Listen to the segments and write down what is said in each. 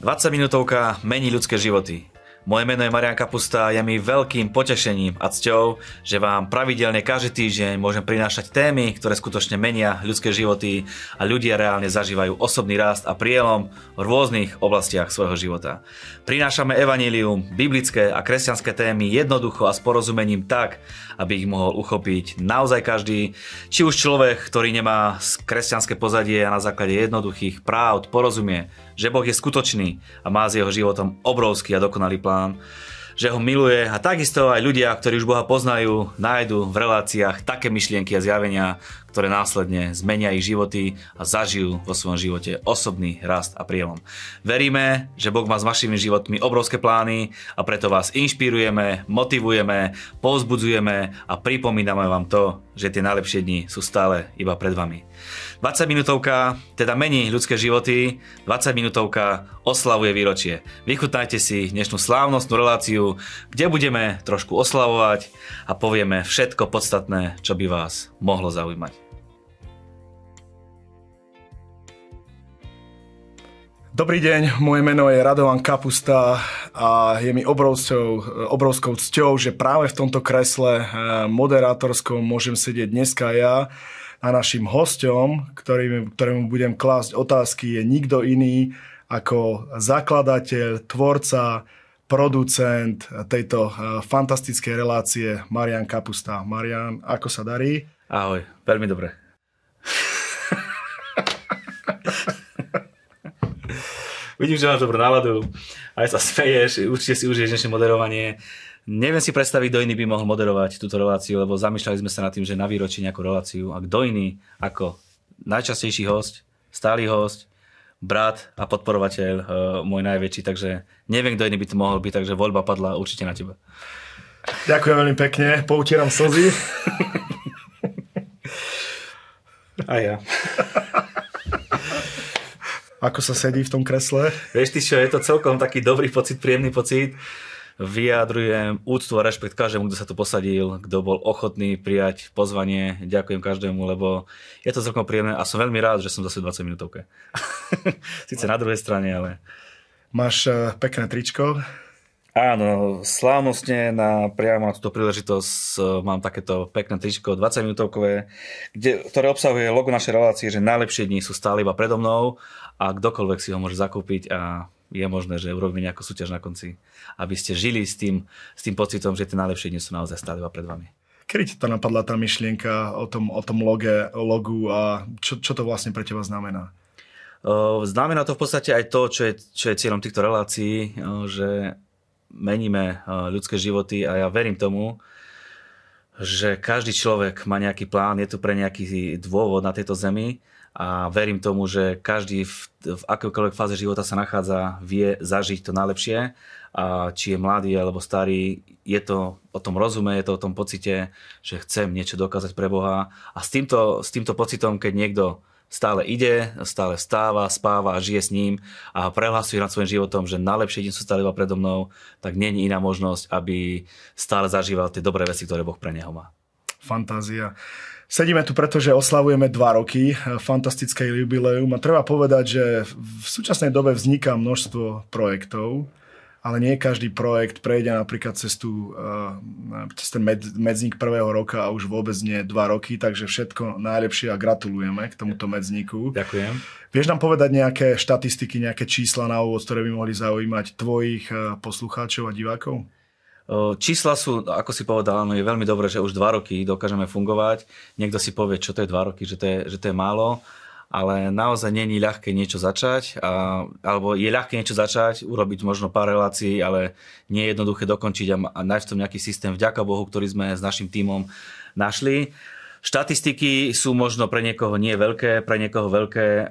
20 minútovka mení ľudské životy. Moje meno je Marian Kapusta a je mi veľkým potešením a cťou, že vám pravidelne každý týždeň môžem prinášať témy, ktoré skutočne menia ľudské životy a ľudia reálne zažívajú osobný rast a prielom v rôznych oblastiach svojho života. Prinášame evanílium, biblické a kresťanské témy jednoducho a s porozumením tak, aby ich mohol uchopiť naozaj každý, či už človek, ktorý nemá kresťanské pozadie a na základe jednoduchých práv porozumie, že Boh je skutočný a má s jeho životom obrovský a dokonalý plán, že ho miluje. A takisto aj ľudia, ktorí už Boha poznajú, nájdu v reláciách také myšlienky a zjavenia, ktoré následne zmenia ich životy a zažijú vo svojom živote osobný rast a prielom. Veríme, že Boh má s vašimi životmi obrovské plány a preto vás inšpirujeme, motivujeme, povzbudzujeme a pripomíname vám to, že tie najlepšie dni sú stále iba pred vami. 20 minútovka teda mení ľudské životy, 20 minútovka oslavuje výročie. Vychutnajte si dnešnú slávnostnú reláciu, kde budeme trošku oslavovať a povieme všetko podstatné, čo by vás mohlo zaujímať. Dobrý deň, moje meno je Radovan Kapusta a je mi obrovskou, obrovskou cťou, že práve v tomto kresle eh, moderátorskom môžem sedieť dneska ja a našim hostom, ktorým, ktorému budem klásť otázky, je nikto iný ako zakladateľ, tvorca, producent tejto eh, fantastickej relácie Marian Kapusta. Marian, ako sa darí? Ahoj, veľmi dobre. Vidím, že máš dobrú náladu, aj sa smeješ, určite si užiješ dnešné moderovanie. Neviem si predstaviť, kto iný by mohol moderovať túto reláciu, lebo zamýšľali sme sa nad tým, že na výročí nejakú reláciu a kto iný ako najčastejší host, stály host, brat a podporovateľ, uh, môj najväčší, takže neviem, kto iný by to mohol byť, takže voľba padla určite na teba. Ďakujem veľmi pekne, poutieram slzy. A ja. Ako sa sedí v tom kresle? Vieš ty čo, je to celkom taký dobrý pocit, príjemný pocit. Vyjadrujem úctu a rešpekt každému, kto sa tu posadil, kto bol ochotný prijať pozvanie. Ďakujem každému, lebo je to celkom príjemné a som veľmi rád, že som zase 20 minútovke. Sice na druhej strane, ale... Máš eh, pekné tričko? Áno, slávnostne na priamo na túto príležitosť eh, mám takéto pekné tričko 20 minútovkové, kde, ktoré obsahuje logo našej relácie, že najlepšie dni sú stále iba predo mnou a kdokoľvek si ho môže zakúpiť a je možné, že urobíme nejakú súťaž na konci, aby ste žili s tým, s tým pocitom, že tie najlepšie dni sú naozaj stále iba pred vami. Kedy ti to napadla tá myšlienka o tom, o tom loge, logu a čo, čo to vlastne pre teba znamená? Znamená to v podstate aj to, čo je, čo je cieľom týchto relácií, že meníme ľudské životy a ja verím tomu, že každý človek má nejaký plán, je tu pre nejaký dôvod na tejto zemi a verím tomu, že každý v, v akékoľvek fáze života sa nachádza, vie zažiť to najlepšie a či je mladý alebo starý, je to o tom rozume, je to o tom pocite, že chcem niečo dokázať pre Boha a s týmto, s týmto pocitom, keď niekto stále ide, stále vstáva, spáva a žije s ním a prehlasuje nad svojim životom, že najlepšie deň sú stále iba predo mnou, tak není iná možnosť, aby stále zažíval tie dobré veci, ktoré Boh pre neho má. Fantázia. Sedíme tu, pretože oslavujeme dva roky fantastické jubileum a treba povedať, že v súčasnej dobe vzniká množstvo projektov, ale nie každý projekt prejde napríklad cez, tú, eh, cez ten med, medzník prvého roka a už vôbec nie dva roky, takže všetko najlepšie a gratulujeme k tomuto medzníku. Ďakujem. Vieš nám povedať nejaké štatistiky, nejaké čísla na úvod, ktoré by mohli zaujímať tvojich eh, poslucháčov a divákov? Čísla sú, ako si povedal, no je veľmi dobré, že už dva roky dokážeme fungovať. Niekto si povie, čo to je dva roky, že to je, že to je málo, ale naozaj není ľahké niečo začať, a, alebo je ľahké niečo začať, urobiť možno pár relácií, ale nie je jednoduché dokončiť a, a nájsť v tom nejaký systém, vďaka Bohu, ktorý sme s našim tímom našli. Štatistiky sú možno pre niekoho nie veľké, pre niekoho veľké.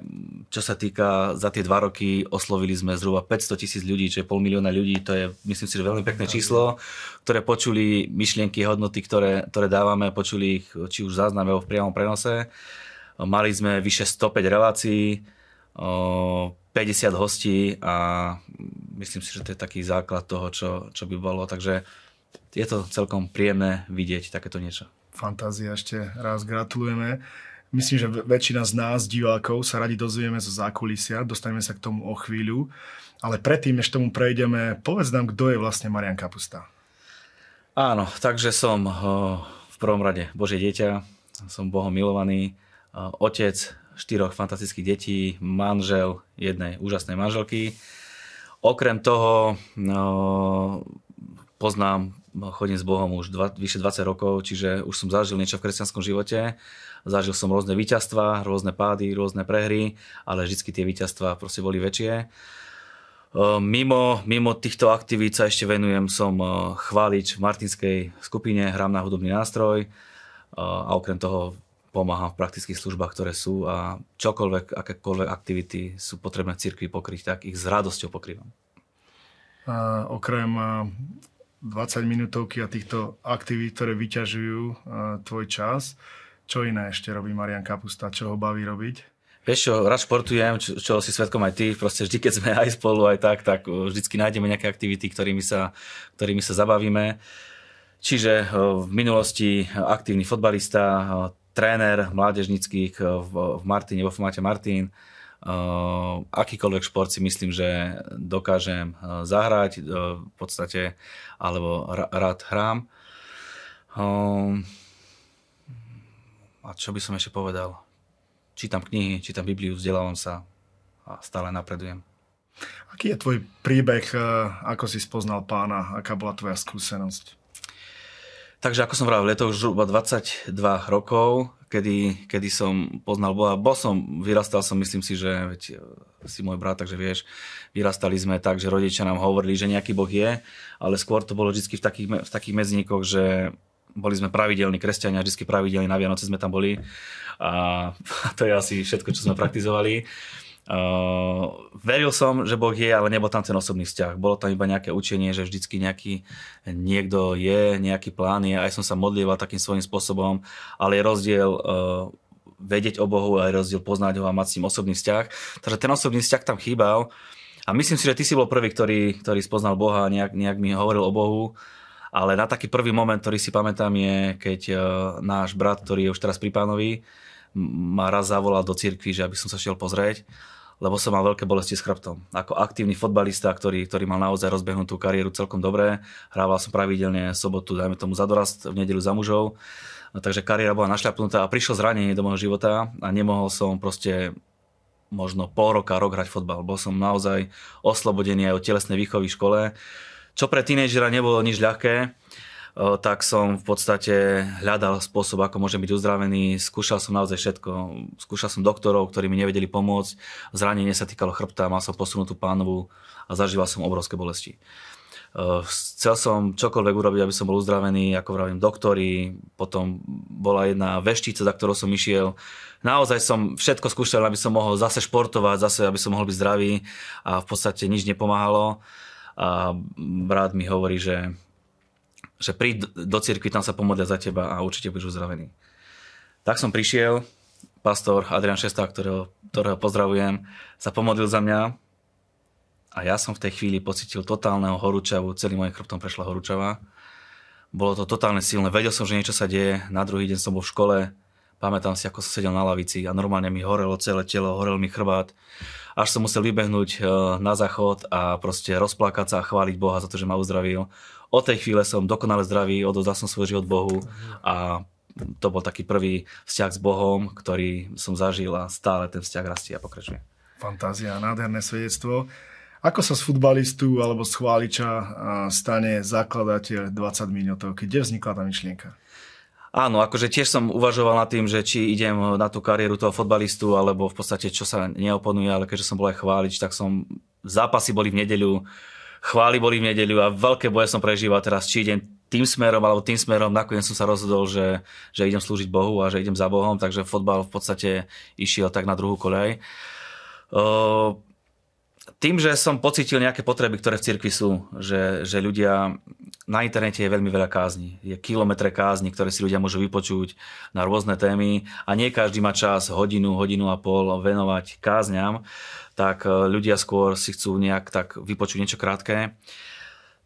Čo sa týka za tie dva roky, oslovili sme zhruba 500 tisíc ľudí, čo je pol milióna ľudí. To je, myslím si, že veľmi pekné číslo, ktoré počuli myšlienky, hodnoty, ktoré, ktoré dávame, počuli ich či už zázname v priamom prenose. Mali sme vyše 105 relácií, 50 hostí a myslím si, že to je taký základ toho, čo, čo by bolo. Takže je to celkom príjemné vidieť takéto niečo. Fantázia, ešte raz gratulujeme. myslím, že väčšina z nás, divákov, sa radi dozvieme zo zákulisia, dostaneme sa k tomu o chvíľu. Ale predtým, než tomu prejdeme, povedz nám, kto je vlastne Marian Kapusta. Áno, takže som v prvom rade Božie dieťa, som Bohom milovaný, otec štyroch fantastických detí, manžel jednej úžasnej manželky. Okrem toho no, poznám, chodím s Bohom už dva, vyše 20 rokov, čiže už som zažil niečo v kresťanskom živote. Zažil som rôzne víťazstva, rôzne pády, rôzne prehry, ale vždy tie víťazstva proste boli väčšie. Mimo, mimo týchto aktivít sa ešte venujem, som chválič v Martinskej skupine, hrám na hudobný nástroj a okrem toho pomáham v praktických službách, ktoré sú a čokoľvek, akékoľvek aktivity sú potrebné cirkvi pokryť, tak ich s radosťou pokrývam. A okrem 20 minútovky a týchto aktivít, ktoré vyťažujú tvoj čas, čo iné ešte robí Marian Kapusta, čo ho baví robiť? Vieš čo, rád športujem, čo, čo si svetkom aj ty, proste vždy, keď sme aj spolu, aj tak, tak vždycky nájdeme nejaké aktivity, ktorými sa, ktorými sa zabavíme. Čiže v minulosti aktívny fotbalista, tréner mládežnických v, v Martine, vo formáte Martin. Akýkoľvek šport si myslím, že dokážem zahrať v podstate, alebo rád hrám. A čo by som ešte povedal? čítam knihy, čítam Bibliu, vzdelávam sa a stále napredujem. Aký je tvoj príbeh, eh, ako si spoznal pána, aká bola tvoja skúsenosť? Takže ako som vravel, je to už 22 rokov, kedy, kedy som poznal Boha. Bol som, vyrastal som, myslím si, že veď, eh, si môj brat, takže vieš, vyrastali sme tak, že rodičia nám hovorili, že nejaký Boh je, ale skôr to bolo vždy v takých, v takých medzinikoch, že boli sme pravidelní kresťania, vždy pravidelní na Vianoce sme tam boli a to je asi všetko, čo sme praktizovali. Uh, veril som, že Boh je, ale nebol tam ten osobný vzťah. Bolo tam iba nejaké učenie, že vždycky nejaký niekto je, nejaký plán je. Aj som sa modlieval takým svojím spôsobom, ale je rozdiel uh, vedieť o Bohu a je rozdiel poznať ho a mať s ním osobný vzťah. Takže ten osobný vzťah tam chýbal. A myslím si, že ty si bol prvý, ktorý, ktorý spoznal Boha a nejak, nejak mi hovoril o Bohu. Ale na taký prvý moment, ktorý si pamätám, je, keď uh, náš brat, ktorý je už teraz pri pánovi, ma raz zavolal do cirkvi, že aby som sa šiel pozrieť, lebo som mal veľké bolesti s chrbtom. Ako aktívny fotbalista, ktorý, ktorý mal naozaj rozbehnutú kariéru celkom dobre, hrával som pravidelne sobotu, dajme tomu za dorast, v nedelu za mužov, takže kariéra bola našľapnutá a prišlo zranenie do môjho života a nemohol som proste možno pol roka, rok hrať fotbal. Bol som naozaj oslobodený aj od telesnej výchovy v škole, čo pre tínejdžera nebolo nič ľahké tak som v podstate hľadal spôsob, ako môžem byť uzdravený. Skúšal som naozaj všetko. Skúšal som doktorov, ktorí mi nevedeli pomôcť. Zranenie sa týkalo chrbta, mal som posunutú pánovu a zažíval som obrovské bolesti. Chcel som čokoľvek urobiť, aby som bol uzdravený, ako vravím, doktori, potom bola jedna veštica, za ktorou som išiel. Naozaj som všetko skúšal, aby som mohol zase športovať, zase aby som mohol byť zdravý a v podstate nič nepomáhalo. A brat mi hovorí, že že príď do cirkvi, tam sa pomodlia za teba a určite budeš uzdravený. Tak som prišiel, pastor Adrian Šesta, ktorého, ktorého pozdravujem, sa pomodlil za mňa a ja som v tej chvíli pocitil totálneho horúčavu, celým mojim chrbtom prešla horúčava. Bolo to totálne silné, vedel som, že niečo sa deje, na druhý deň som bol v škole, pamätám si, ako som sedel na lavici a normálne mi horelo celé telo, horel mi chrbát až som musel vybehnúť eh, na záchod a proste rozplakať sa a chváliť Boha za to, že ma uzdravil. Od tej chvíle som dokonale zdravý, odovzdal som svoj život Bohu a to bol taký prvý vzťah s Bohom, ktorý som zažil a stále ten vzťah rastie a pokračuje. Fantázia, nádherné svedectvo. Ako sa z futbalistu alebo z chváliča stane zakladateľ 20 minútovky? Kde vznikla tá myšlienka? Áno, akože tiež som uvažoval nad tým, že či idem na tú kariéru toho fotbalistu, alebo v podstate čo sa neoponuje, ale keďže som bol aj chválič, tak som, zápasy boli v nedeľu, chvály boli v nedeľu a veľké boje som prežíval teraz, či idem tým smerom alebo tým smerom, nakoniec som sa rozhodol, že, že idem slúžiť Bohu a že idem za Bohom, takže fotbal v podstate išiel tak na druhú kolej. Tým, že som pocítil nejaké potreby, ktoré v cirkvi sú, že, že ľudia, na internete je veľmi veľa kázni, je kilometre kázni, ktoré si ľudia môžu vypočuť na rôzne témy a nie každý má čas hodinu, hodinu a pol venovať kázňam, tak e, ľudia skôr si chcú nejak tak vypočuť niečo krátke.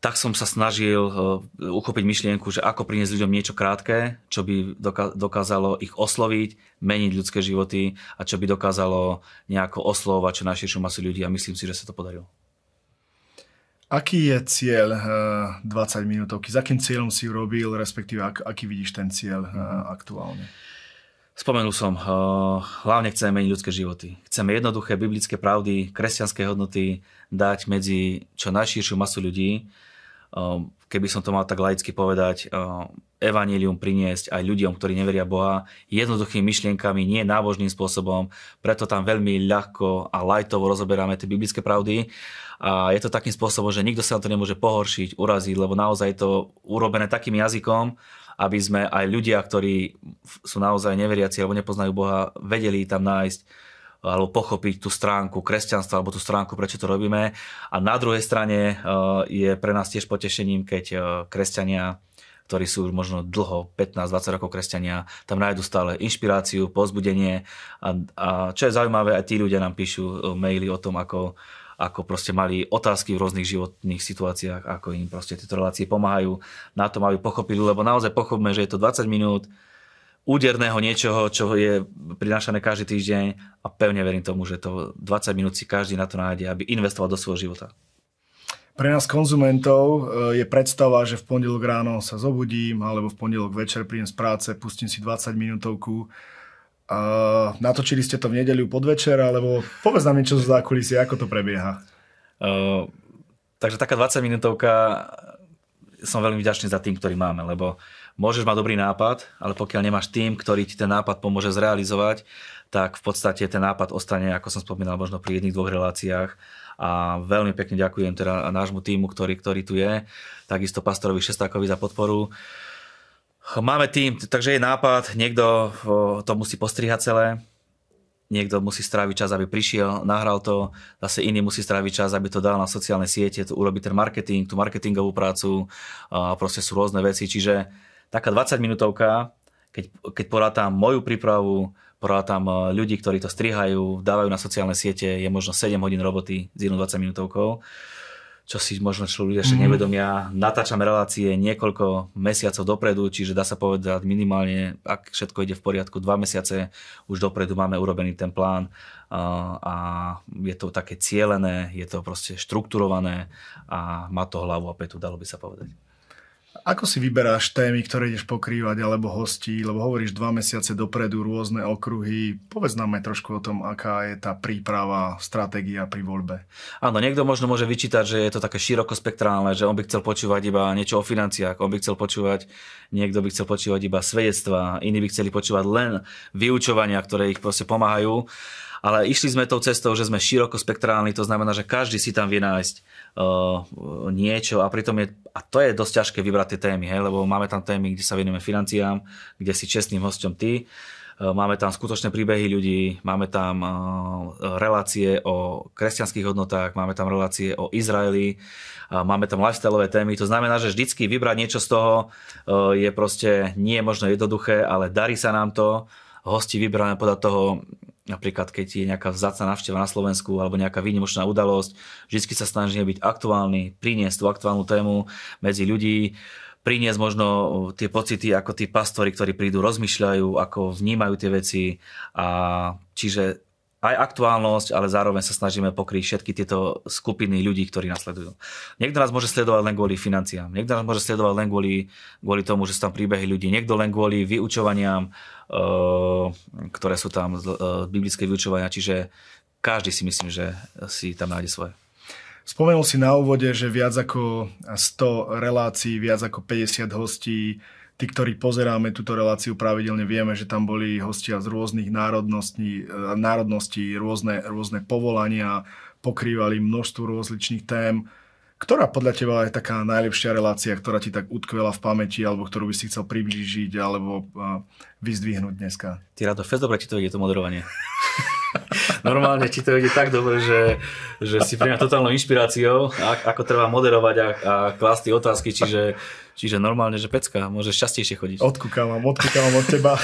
tak som sa snažil uh, uchopiť myšlienku, že ako priniesť ľuďom niečo krátke, čo by dokázalo ich osloviť, meniť ľudské životy a čo by dokázalo nejako oslovať čo najširšiu masu ľudí a myslím si, že sa to podarilo. Aký je cieľ 20 minútovky? Za akým cieľom si robil, respektíve ak, aký vidíš ten cieľ mm-hmm. aktuálne? Spomenul som, eh, hlavne chceme meniť ľudské životy. Chceme jednoduché biblické pravdy, kresťanské hodnoty dať medzi čo najširšiu masu ľudí. Eh, keby som to mal tak laicky povedať, eh, evanílium priniesť aj ľuďom, ktorí neveria Boha, jednoduchými myšlienkami, nie nábožným spôsobom. Preto tam veľmi ľahko a lajtovo rozoberáme tie biblické pravdy. A je to takým spôsobom, že nikto sa na to nemôže pohoršiť, uraziť, lebo naozaj je to urobené takým jazykom, aby sme aj ľudia, ktorí sú naozaj neveriaci alebo nepoznajú Boha, vedeli tam nájsť alebo pochopiť tú stránku kresťanstva alebo tú stránku, prečo to robíme. A na druhej strane eh, je pre nás tiež potešením, keď eh, kresťania ktorí sú už možno dlho, 15-20 rokov kresťania, tam nájdu stále inšpiráciu, pozbudenie a, a čo je zaujímavé, aj tí ľudia nám píšu eh, maily o tom, ako ako proste mali otázky v rôznych životných situáciách, ako im proste tieto relácie pomáhajú na tom, aby pochopili, lebo naozaj pochopme, že je to 20 minút úderného niečoho, čo je prinášané každý týždeň a pevne verím tomu, že to 20 minút si každý na to nájde, aby investoval do svojho života. Pre nás konzumentov e, je predstava, že v pondelok ráno sa zobudím alebo v pondelok večer príjem z práce, pustím si 20 minútovku Uh, natočili ste to v nedeľu podvečer, alebo povedz nám niečo zo zákulisie, ako to prebieha. Uh, takže taká 20 minútovka som veľmi vďačný za tým, ktorý máme, lebo môžeš mať dobrý nápad, ale pokiaľ nemáš tým, ktorý ti ten nápad pomôže zrealizovať, tak v podstate ten nápad ostane, ako som spomínal, možno pri jedných, dvoch reláciách. A veľmi pekne ďakujem teda nášmu týmu, ktorý, ktorý tu je, takisto pastorovi Šestákovi za podporu. Uh, Máme tým, takže je nápad, niekto to musí postrihať celé, niekto musí stráviť čas, aby prišiel, nahral to, zase iný musí stráviť čas, aby to dal na sociálne siete, to urobiť ten marketing, tú marketingovú prácu, proste sú rôzne veci, čiže taká 20 minútovka, keď, keď porátam moju prípravu, porátam e, ľudí, ktorí to strihajú, dávajú na sociálne siete, je možno 7 hodín roboty s jednou 20 minútovkou čo si možno čo ľudia ešte mm. nevedomia. Natáčame relácie niekoľko mesiacov dopredu, čiže dá sa povedať minimálne, ak všetko ide v poriadku, dva mesiace už dopredu máme urobený ten plán a je to také cielené, je to proste štrukturované a má to hlavu a petu, dalo by sa povedať. Ako si vyberáš témy, ktoré ideš pokrývať, alebo hostí, lebo hovoríš dva mesiace dopredu rôzne okruhy. Povedz nám aj trošku o tom, aká je tá príprava, stratégia pri voľbe. Áno, niekto možno môže vyčítať, že je to také širokospektrálne, že on by chcel počúvať iba niečo o financiách, on by chcel počúvať, niekto by chcel počúvať iba svedectva, iní by chceli počúvať len vyučovania, ktoré ich proste pomáhajú ale išli sme tou cestou, že sme širokospektrálni, to znamená, že každý si tam vie nájsť uh, niečo a pritom je, a to je dosť ťažké vybrať tie témy, hej, lebo máme tam témy, kde sa venujeme financiám, kde si čestným hosťom ty, uh, máme tam skutočné príbehy ľudí, máme tam uh, relácie o kresťanských hodnotách, máme tam relácie o Izraeli, máme tam lifestyleové témy, to znamená, že vždycky vybrať niečo z toho je proste nie možno jednoduché, ale darí sa nám to, hosti vyberáme podľa toho, Napríklad, keď je nejaká vzácna návšteva na Slovensku alebo nejaká výnimočná udalosť, vždy sa snažíme byť aktuálny, priniesť tú aktuálnu tému medzi ľudí, priniesť možno tie pocity, ako tí pastori, ktorí prídu, rozmýšľajú, ako vnímajú tie veci. A čiže aj aktuálnosť, ale zároveň sa snažíme pokryť všetky tieto skupiny ľudí, ktorí nasledujú. Niekto nás môže sledovať len kvôli financiám, niekto nás môže sledovať len kvôli, kvôli tomu, že sú tam príbehy ľudí, niekto len kvôli vyučovaniam, uh, ktoré sú tam uh, biblické vyučovania, čiže každý si myslím, že si tam nájde svoje. Spomenul si na úvode, že viac ako 100 relácií, viac ako 50 hostí, tí, ktorí pozeráme túto reláciu pravidelne, vieme, že tam boli hostia z rôznych národností, e, národností rôzne, rôzne povolania, pokrývali množstvo rozličných tém. Ktorá podľa teba je taká najlepšia relácia, ktorá ti tak utkvela v pamäti, alebo ktorú by si chcel priblížiť, alebo uh, vyzdvihnúť dneska? Ty Rado, fest dobre ti to ide, to moderovanie. Normálne ti to ide tak dobre, že, že si pre mňa totálnou inšpiráciou, ako treba moderovať a, a klásť otázky, čiže, čiže normálne, že pecka, môžeš častejšie chodiť. Odkúkavam, odkúkavam od teba.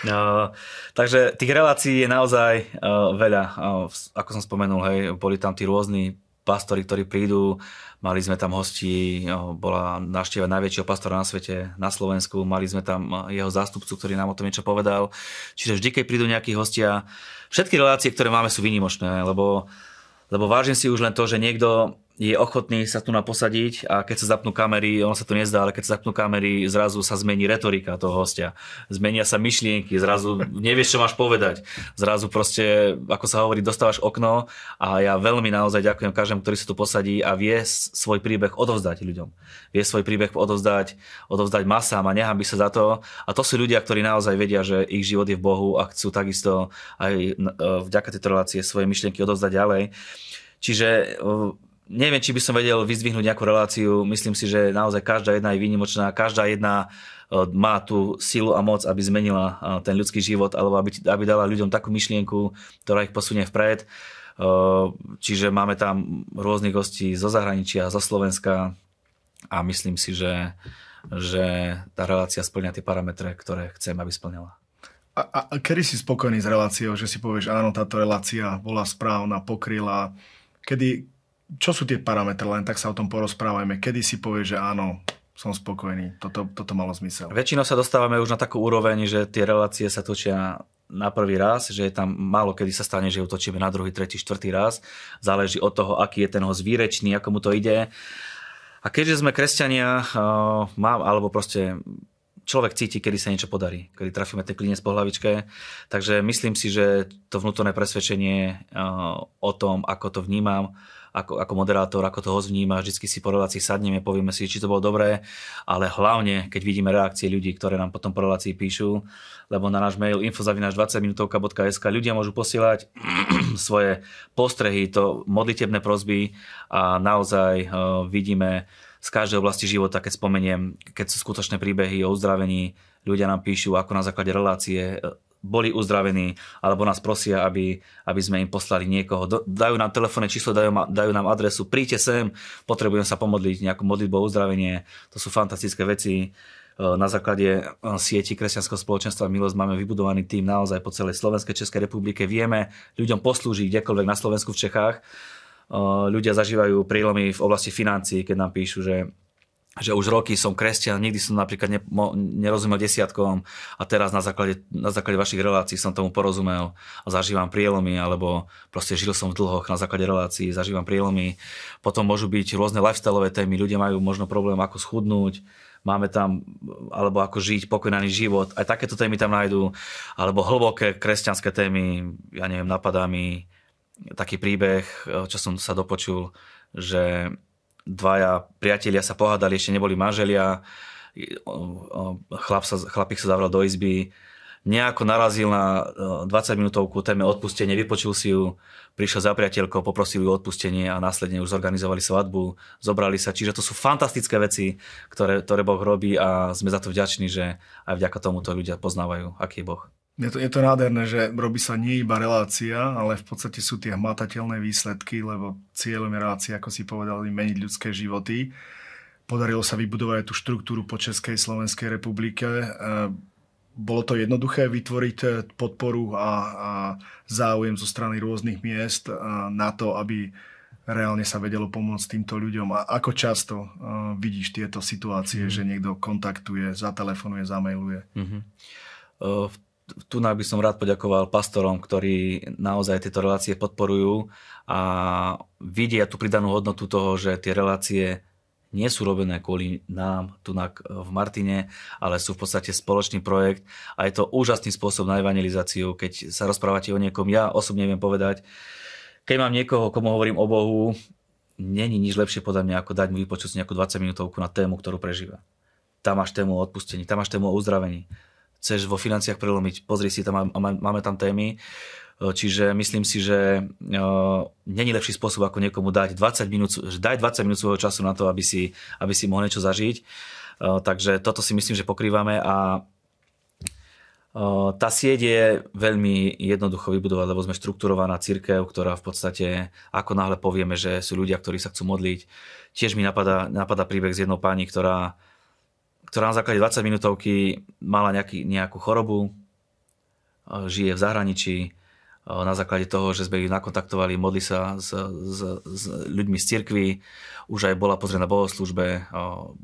No, takže tých relácií je naozaj uh, veľa. Uh, ako som spomenul, hej, boli tam tí rôzni pastori, ktorí prídu. Mali sme tam hosti, bola návšteva najväčšieho pastora na svete, na Slovensku. Mali sme tam jeho zástupcu, ktorý nám o tom niečo povedal. Čiže vždy, keď prídu nejakí hostia, všetky relácie, ktoré máme, sú výnimočné, lebo, lebo vážim si už len to, že niekto je ochotný sa tu naposadiť a keď sa zapnú kamery, on sa to nezdá, ale keď sa zapnú kamery, zrazu sa zmení retorika toho hostia. Zmenia sa myšlienky, zrazu nevieš, čo máš povedať. Zrazu proste, ako sa hovorí, dostávaš okno a ja veľmi naozaj ďakujem každému, ktorý sa tu posadí a vie svoj príbeh odovzdať ľuďom. Vie svoj príbeh odovzdať, odovzdať masám a nechám by sa za to. A to sú ľudia, ktorí naozaj vedia, že ich život je v Bohu a chcú takisto aj e, vďaka tejto relácie svoje myšlienky odovzdať ďalej. Čiže neviem, či by som vedel vyzdvihnúť nejakú reláciu. Myslím si, že naozaj každá jedna je výnimočná, každá jedna e, má tú silu a moc, aby zmenila e, ten ľudský život alebo aby, aby dala ľuďom takú myšlienku, ktorá ich posunie vpred. E, čiže máme tam rôznych hostí zo zahraničia, zo Slovenska a myslím si, že, že tá relácia splňa tie parametre, ktoré chcem, aby splňala. A, a, a kedy si spokojný s reláciou, že si povieš, áno, táto relácia bola správna, pokryla, kedy, čo sú tie parametre, len tak sa o tom porozprávajme. Kedy si povie, že áno, som spokojný, toto, toto malo zmysel. Väčšinou sa dostávame už na takú úroveň, že tie relácie sa točia na prvý raz, že je tam málo kedy sa stane, že ju točíme na druhý, tretí, štvrtý raz. Záleží od toho, aký je ten host výrečný, ako mu to ide. A keďže sme kresťania, uh, mám, alebo proste človek cíti, kedy sa niečo podarí, kedy trafíme ten klinec po hlavičke. Takže myslím si, že to vnútorné presvedčenie uh, o tom, ako to vnímam, ako, ako moderátor, ako to host vníma, vždycky si po relácii sadneme, povieme si, či to bolo dobré, ale hlavne, keď vidíme reakcie ľudí, ktoré nám potom po relácii píšu, lebo na náš mail infozavinaš 20minutovka.sk ľudia môžu posielať svoje postrehy, to modlitebné prozby a naozaj uh, vidíme z každej oblasti života, keď spomeniem, keď sú skutočné príbehy o uzdravení, ľudia nám píšu, ako na základe relácie boli uzdravení, alebo nás prosia, aby, aby sme im poslali niekoho. Dajú nám telefónne číslo, dajú, dajú nám adresu, príďte sem, potrebujem sa pomodliť, nejakú modlitbu o uzdravenie. To sú fantastické veci. E, na základe e, sieti kresťanského spoločenstva Milosť máme vybudovaný tým naozaj po celej Slovenskej Českej republike. Vieme ľuďom poslúžiť kdekoľvek na Slovensku v Čechách. E, ľudia zažívajú prílomy v oblasti financií, keď nám píšu, že že už roky som kresťan, nikdy som napríklad ne, mo, nerozumel desiatkom a teraz na základe, na základe vašich relácií som tomu porozumel a zažívam prielomy, alebo proste žil som v dlhoch na základe relácií, zažívam prielomy. Potom môžu byť rôzne lifestyleové témy, ľudia majú možno problém ako schudnúť, máme tam, alebo ako žiť pokojnaný život, aj takéto témy tam nájdú, alebo hlboké kresťanské témy, ja neviem, napadá mi taký príbeh, čo som sa dopočul, že dvaja priatelia sa pohádali, ešte neboli manželia, chlap sa, chlapík sa zavrel do izby, nejako narazil na 20 minútovku téme odpustenie, vypočul si ju, prišiel za priateľkou, poprosil ju odpustenie a následne už zorganizovali svadbu, zobrali sa. Čiže to sú fantastické veci, ktoré, ktoré Boh robí a sme za to vďační, že aj vďaka tomu to ľudia poznávajú, aký je Boh. Je to, je to nádherné, že robí sa nie iba relácia, ale v podstate sú tie hmatateľné výsledky, lebo cieľom je relácia, ako si povedali, meniť ľudské životy. Podarilo sa vybudovať tú štruktúru po Českej Slovenskej republike. E, bolo to jednoduché vytvoriť e, podporu a, a záujem zo strany rôznych miest e, na to, aby reálne sa vedelo pomôcť týmto ľuďom. A ako často uh, vidíš tieto situácie, mm. že niekto kontaktuje, zatelefonuje, zamailuje? Mm-hmm. Uh, v tu by som rád poďakoval pastorom, ktorí naozaj tieto relácie podporujú a vidia tú pridanú hodnotu toho, že tie relácie nie sú robené kvôli nám tu v Martine, ale sú v podstate spoločný projekt a je to úžasný spôsob na evangelizáciu, keď sa rozprávate o niekom. Ja osobne viem povedať, keď mám niekoho, komu hovorím o Bohu, není nič lepšie podľa mňa, ako dať mu vypočuť nejakú 20 minútovku na tému, ktorú prežíva. Tam máš tému o odpustení, tam máš tému o uzdravení, chceš vo financiách prelomiť, pozri si, tam máme tam témy. Čiže myslím si, že není lepší spôsob, ako niekomu dať 20 minút, daj 20 minút svojho času na to, aby si, aby si mohol niečo zažiť. Takže toto si myslím, že pokrývame a tá sieť je veľmi jednoducho vybudovať, lebo sme štrukturovaná církev, ktorá v podstate, ako náhle povieme, že sú ľudia, ktorí sa chcú modliť. Tiež mi napadá, napadá príbeh s jednou pani, ktorá ktorá na základe 20 minútovky mala nejaký, nejakú chorobu, žije v zahraničí, na základe toho, že sme ich nakontaktovali, modli sa s, s, s ľuďmi z cirkvi, už aj bola pozrieť na bohoslužbe,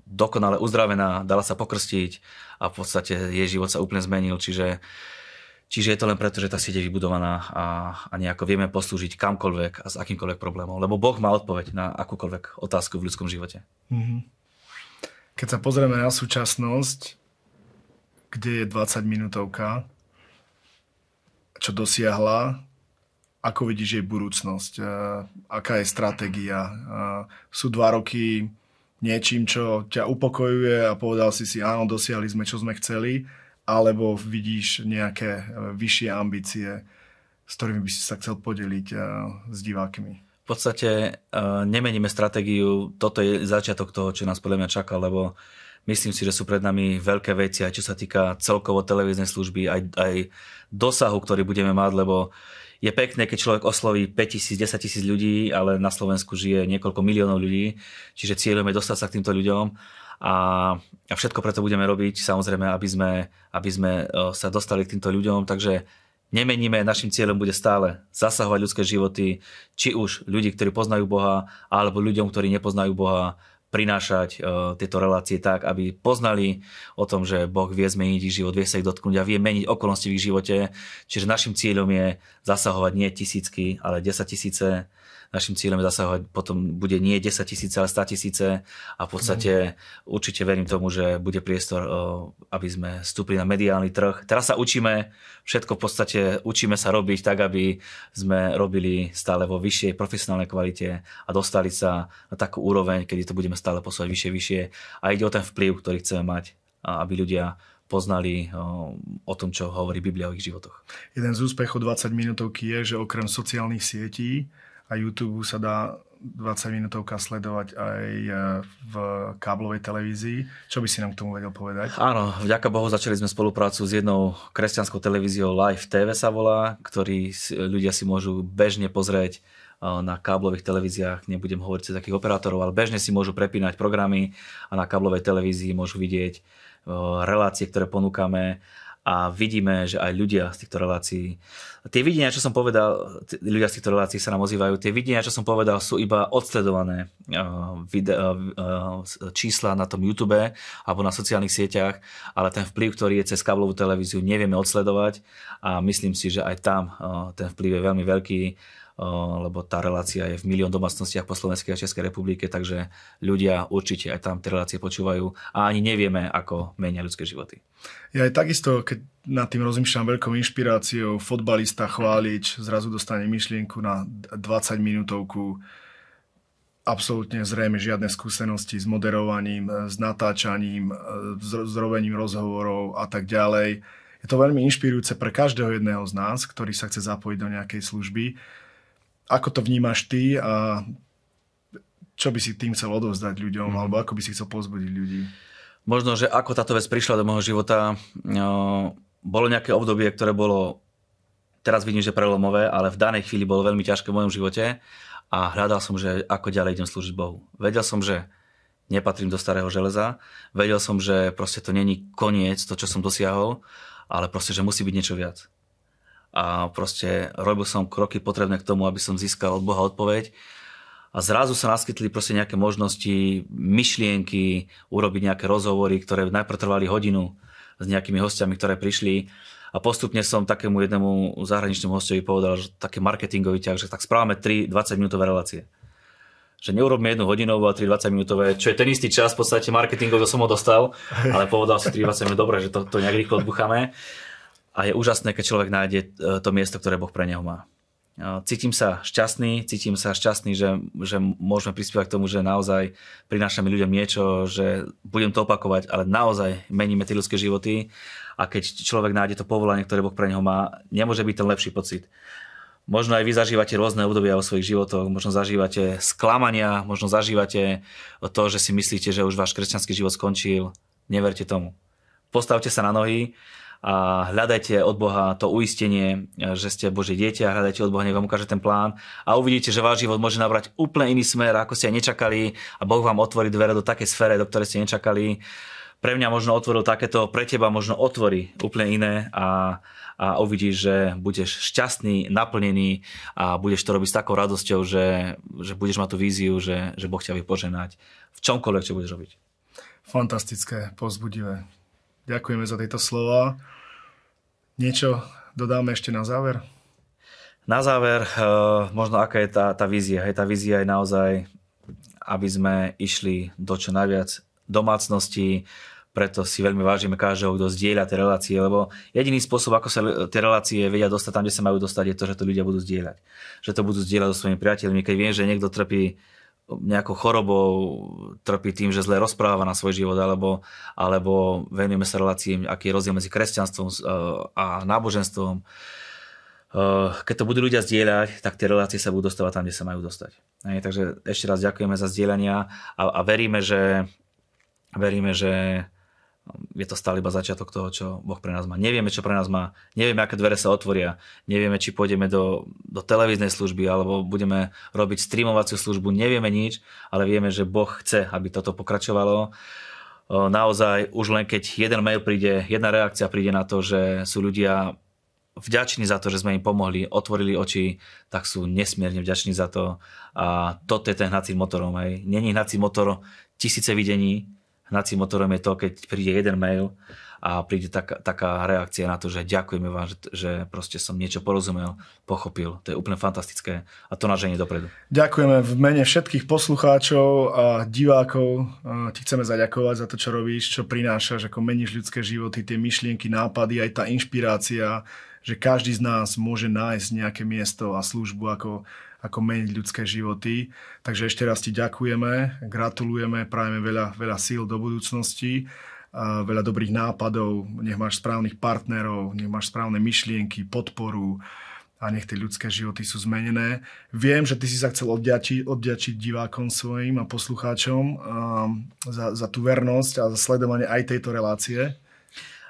dokonale uzdravená, dala sa pokrstiť a v podstate jej život sa úplne zmenil, čiže Čiže je to len preto, že tá sieť je vybudovaná a, a nejako vieme poslúžiť kamkoľvek a s akýmkoľvek problémom. Lebo Boh má odpoveď na akúkoľvek otázku v ľudskom živote. Mm-hmm. Keď sa pozrieme na súčasnosť, kde je 20 minútovka, čo dosiahla, ako vidíš jej budúcnosť, aká je stratégia. Sú dva roky niečím, čo ťa upokojuje a povedal si si, áno, dosiahli sme, čo sme chceli, alebo vidíš nejaké e, vyššie ambície, s ktorými by si sa chcel podeliť e, s divákmi? V podstate e, nemeníme stratégiu, toto je začiatok toho, čo nás podľa mňa čaká, lebo myslím si, že sú pred nami veľké veci, aj čo sa týka celkovo televíznej služby, aj, aj dosahu, ktorý budeme mať, lebo je pekné, keď človek osloví 5 tisíc, 10 tisíc ľudí, ale na Slovensku žije niekoľko miliónov ľudí, čiže cieľom je dostať sa k týmto ľuďom. A, a všetko preto budeme robiť, samozrejme, aby sme, aby sme sa dostali k týmto ľuďom, takže nemeníme, našim cieľom bude stále zasahovať ľudské životy, či už ľudí, ktorí poznajú Boha, alebo ľuďom, ktorí nepoznajú Boha, prinášať uh, tieto relácie tak, aby poznali o tom, že Boh vie zmeniť ich život, vie sa ich dotknúť a vie meniť okolnosti v ich živote. Čiže našim cieľom je zasahovať nie tisícky, ale 10 tisíce našim cieľom je zasahovať potom bude nie 10 tisíce, ale 100 tisíce a v podstate mm. určite verím tomu, že bude priestor, aby sme vstúpili na mediálny trh. Teraz sa učíme, všetko v podstate učíme sa robiť tak, aby sme robili stále vo vyššej profesionálnej kvalite a dostali sa na takú úroveň, kedy to budeme stále posúvať vyššie, vyššie a ide o ten vplyv, ktorý chceme mať, aby ľudia poznali o tom, čo hovorí Biblia o ich životoch. Jeden z úspechov 20 minútovky je, že okrem sociálnych sietí a YouTube sa dá 20 minútovka sledovať aj e, v káblovej televízii. Čo by si nám k tomu vedel povedať? Áno, vďaka Bohu začali sme spoluprácu s jednou kresťanskou televíziou Live TV sa volá, ktorý ľudia si môžu bežne pozrieť e, na káblových televíziách, nebudem hovoriť cez takých operátorov, ale bežne si môžu prepínať programy a na káblovej televízii môžu vidieť e, relácie, ktoré ponúkame a vidíme, že aj ľudia z týchto relácií, tie videnia, čo som povedal, ľudia z týchto relácií sa nám ozývajú, tie videnia, čo som povedal, sú iba odsledované uh, video, uh, čísla na tom YouTube alebo na sociálnych sieťach, ale ten vplyv, ktorý je cez káblovú televíziu, nevieme odsledovať a myslím si, že aj tam uh, ten vplyv je veľmi veľký lebo tá relácia je v milión domácnostiach po Slovenskej a Českej republike, takže ľudia určite aj tam tie relácie počúvajú a ani nevieme, ako menia ľudské životy. Ja aj takisto, keď nad tým rozmýšľam veľkou inšpiráciou, fotbalista chválič zrazu dostane myšlienku na 20 minútovku, absolútne zrejme žiadne skúsenosti s moderovaním, s natáčaním, s, s robením rozhovorov a tak ďalej. Je to veľmi inšpirujúce pre každého jedného z nás, ktorý sa chce zapojiť do nejakej služby ako to vnímaš ty a čo by si tým chcel odovzdať ľuďom, mm. alebo ako by si chcel pozbudiť ľudí? Možno, že ako táto vec prišla do môjho života, no, bolo nejaké obdobie, ktoré bolo, teraz vidím, že prelomové, ale v danej chvíli bolo veľmi ťažké v mojom živote a hľadal som, že ako ďalej idem slúžiť Bohu. Vedel som, že nepatrím do starého železa, vedel som, že proste to není koniec, to, čo som dosiahol, ale proste, že musí byť niečo viac a proste robil som kroky potrebné k tomu, aby som získal od Boha odpoveď. A zrazu sa naskytli proste nejaké možnosti, myšlienky, urobiť nejaké rozhovory, ktoré najprv trvali hodinu s nejakými hostiami, ktoré prišli. A postupne som takému jednému zahraničnému hostovi povedal, že také marketingový ťah, že tak správame 3 20 minútové relácie. Že neurobíme jednu hodinovú a 3 20 minútové, čo je ten istý čas, v podstate marketingový som ho dostal, ale povedal si 3 20 minút, dobre, že to, to nejak rýchlo odbucháme a je úžasné, keď človek nájde e, to miesto, ktoré Boh pre neho má. E, cítim sa šťastný, cítim sa šťastný, že, že môžeme prispievať k tomu, že naozaj prinášame ľuďom niečo, že budem to opakovať, ale naozaj meníme tie ľudské životy a keď človek nájde to povolanie, ktoré Boh pre neho má, nemôže byť ten lepší pocit. Možno aj vy zažívate rôzne obdobia vo svojich životoch, možno zažívate sklamania, možno zažívate to, že si myslíte, že už váš kresťanský život skončil. Neverte tomu. Postavte sa na nohy a hľadajte od Boha to uistenie, že ste Božie dieťa, hľadajte od Boha, nech vám ukáže ten plán a uvidíte, že váš život môže nabrať úplne iný smer, ako ste aj nečakali a Boh vám otvorí dvere do takej sfére, do ktorej ste nečakali. pre mňa možno otvoril takéto, pre teba možno otvorí úplne iné a, a uvidíš, že budeš šťastný, naplnený a budeš to robiť s takou radosťou, že, že budeš mať tú víziu, že, že Boh ťa vie v čomkoľvek, čo budeš robiť. Fantastické, pozbudivé. Ďakujeme za tieto slova. Niečo dodáme ešte na záver? Na záver, uh, možno aká je tá, tá vízia. Hej, tá vízia je naozaj, aby sme išli do čo najviac domácností, preto si veľmi vážime každého, kto zdieľa tie relácie, lebo jediný spôsob, ako sa tie relácie vedia dostať tam, kde sa majú dostať, je to, že to ľudia budú zdieľať. Že to budú zdieľať so svojimi priateľmi. Keď viem, že niekto trpí nejakou chorobou, trpí tým, že zle rozpráva na svoj život, alebo, alebo venujeme sa reláciám, aký je rozdiel medzi kresťanstvom eh, a náboženstvom. Eh, keď to budú ľudia zdieľať, tak tie relácie sa budú dostávať tam, kde sa majú dostať. Takže ešte raz ďakujeme za zdieľania a, a veríme, že, veríme, že je to stále iba začiatok toho, čo Boh pre nás má. Nevieme, čo pre nás má. Nevieme, aké dvere sa otvoria. Nevieme, či pôjdeme do, do televíznej služby alebo budeme robiť streamovaciu službu. Nevieme nič, ale vieme, že Boh chce, aby toto pokračovalo. Naozaj, už len keď jeden mail príde, jedna reakcia príde na to, že sú ľudia vďační za to, že sme im pomohli, otvorili oči, tak sú nesmierne vďační za to. A toto je ten hnací motorom. Není hnací motor tisíce videní, hnacím motorom je to, keď príde jeden mail a príde taká, taká reakcia na to, že ďakujeme vám, že, že proste som niečo porozumel, pochopil. To je úplne fantastické a to nás ženie dopredu. Ďakujeme v mene všetkých poslucháčov a divákov. Ti chceme zaďakovať za to, čo robíš, čo prinášaš, ako meníš ľudské životy, tie myšlienky, nápady, aj tá inšpirácia, že každý z nás môže nájsť nejaké miesto a službu ako ako meniť ľudské životy. Takže ešte raz ti ďakujeme, gratulujeme, prajeme veľa, veľa síl do budúcnosti, veľa dobrých nápadov, nech máš správnych partnerov, nech máš správne myšlienky, podporu a nech tie ľudské životy sú zmenené. Viem, že ty si sa chcel odďačiť, odďačiť divákom svojim a poslucháčom a za, za tú vernosť a za sledovanie aj tejto relácie.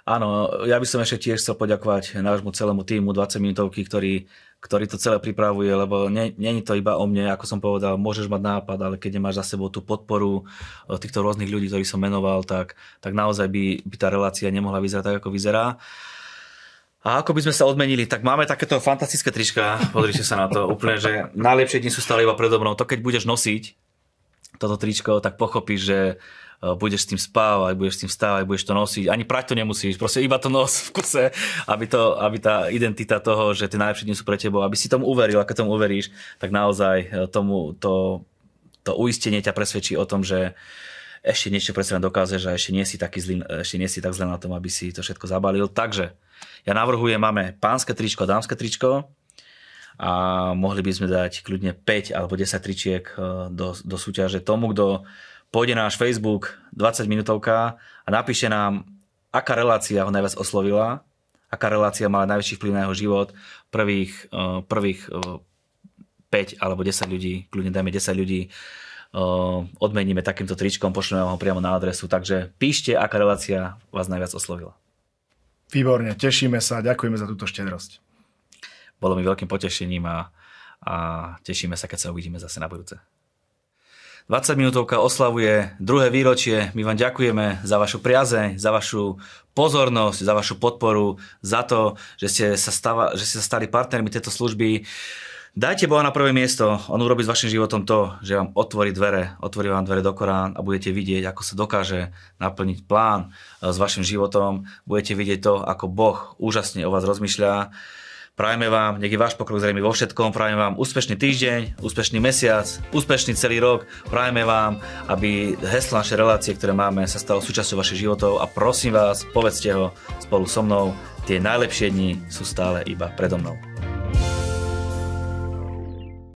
Áno, ja by som ešte tiež chcel poďakovať nášmu celému týmu 20 minútovky, ktorý ktorý to celé pripravuje, lebo není to iba o mne, ako som povedal, môžeš mať nápad, ale keď nemáš za sebou tú podporu eh, týchto rôznych ľudí, ktorí som menoval, tak, tak naozaj by, by tá relácia nemohla vyzerať tak, ako vyzerá. A ako by sme sa odmenili, tak máme takéto fantastické trička, pozrite sa na to, úplne, že najlepšie dni sú stále iba predo mnou. To keď budeš nosiť toto tričko, tak pochopíš, že Eh, budeš s tým spávať, budeš s tým stávať, budeš to nosiť, ani prať to nemusíš, proste iba to nos v kuse, aby, to, aby tá identita toho, že tie najlepšie dni sú pre tebou, aby si tomu uveril, ako tomu uveríš, tak naozaj eh, tomu to, to uistenie ťa presvedčí o tom, že ešte niečo pre seba dokážeš a ešte nie si, taký zlý, ešte nie si tak zle na tom, aby si to všetko zabalil. Takže ja navrhujem, máme pánske tričko, dámske tričko a mohli by sme dať kľudne 5 alebo 10 tričiek eh, do, do súťaže tomu, kto pôjde na náš Facebook 20 minútovka a napíše nám, aká relácia ho najviac oslovila, aká relácia mala najväčší vplyv na jeho život, prvých, uh, prvých uh, eh, 5 alebo 10 ľudí, kľudne dajme 10 ľudí, odmeníme takýmto tričkom, pošleme ho priamo na adresu, takže píšte, aká relácia vás najviac oslovila. Výborne, tešíme sa, ďakujeme za túto štedrosť. Bolo mi veľkým potešením a, a tešíme sa, keď sa uvidíme zase na budúce. 20 minútovka oslavuje druhé výročie. My vám ďakujeme za vašu priazeň, za vašu pozornosť, za vašu podporu, za to, že ste sa, stava, že ste sa stali partnermi tejto služby. Dajte Boha na prvé miesto, On urobí s vašim životom to, že vám otvorí dvere, otvorí vám dvere do Korán a budete vidieť, ako sa dokáže naplniť plán eh, s vašim životom. Budete vidieť to, ako Boh úžasne o vás rozmýšľa Prajeme vám, nech je váš pokrok zrejme vo všetkom, prajeme vám úspešný týždeň, úspešný mesiac, úspešný celý rok, prajeme vám, aby heslo naše relácie, ktoré máme, sa stalo súčasťou vašich životov. A prosím vás, povedzte ho spolu so mnou, tie najlepšie dni sú stále iba predo mnou.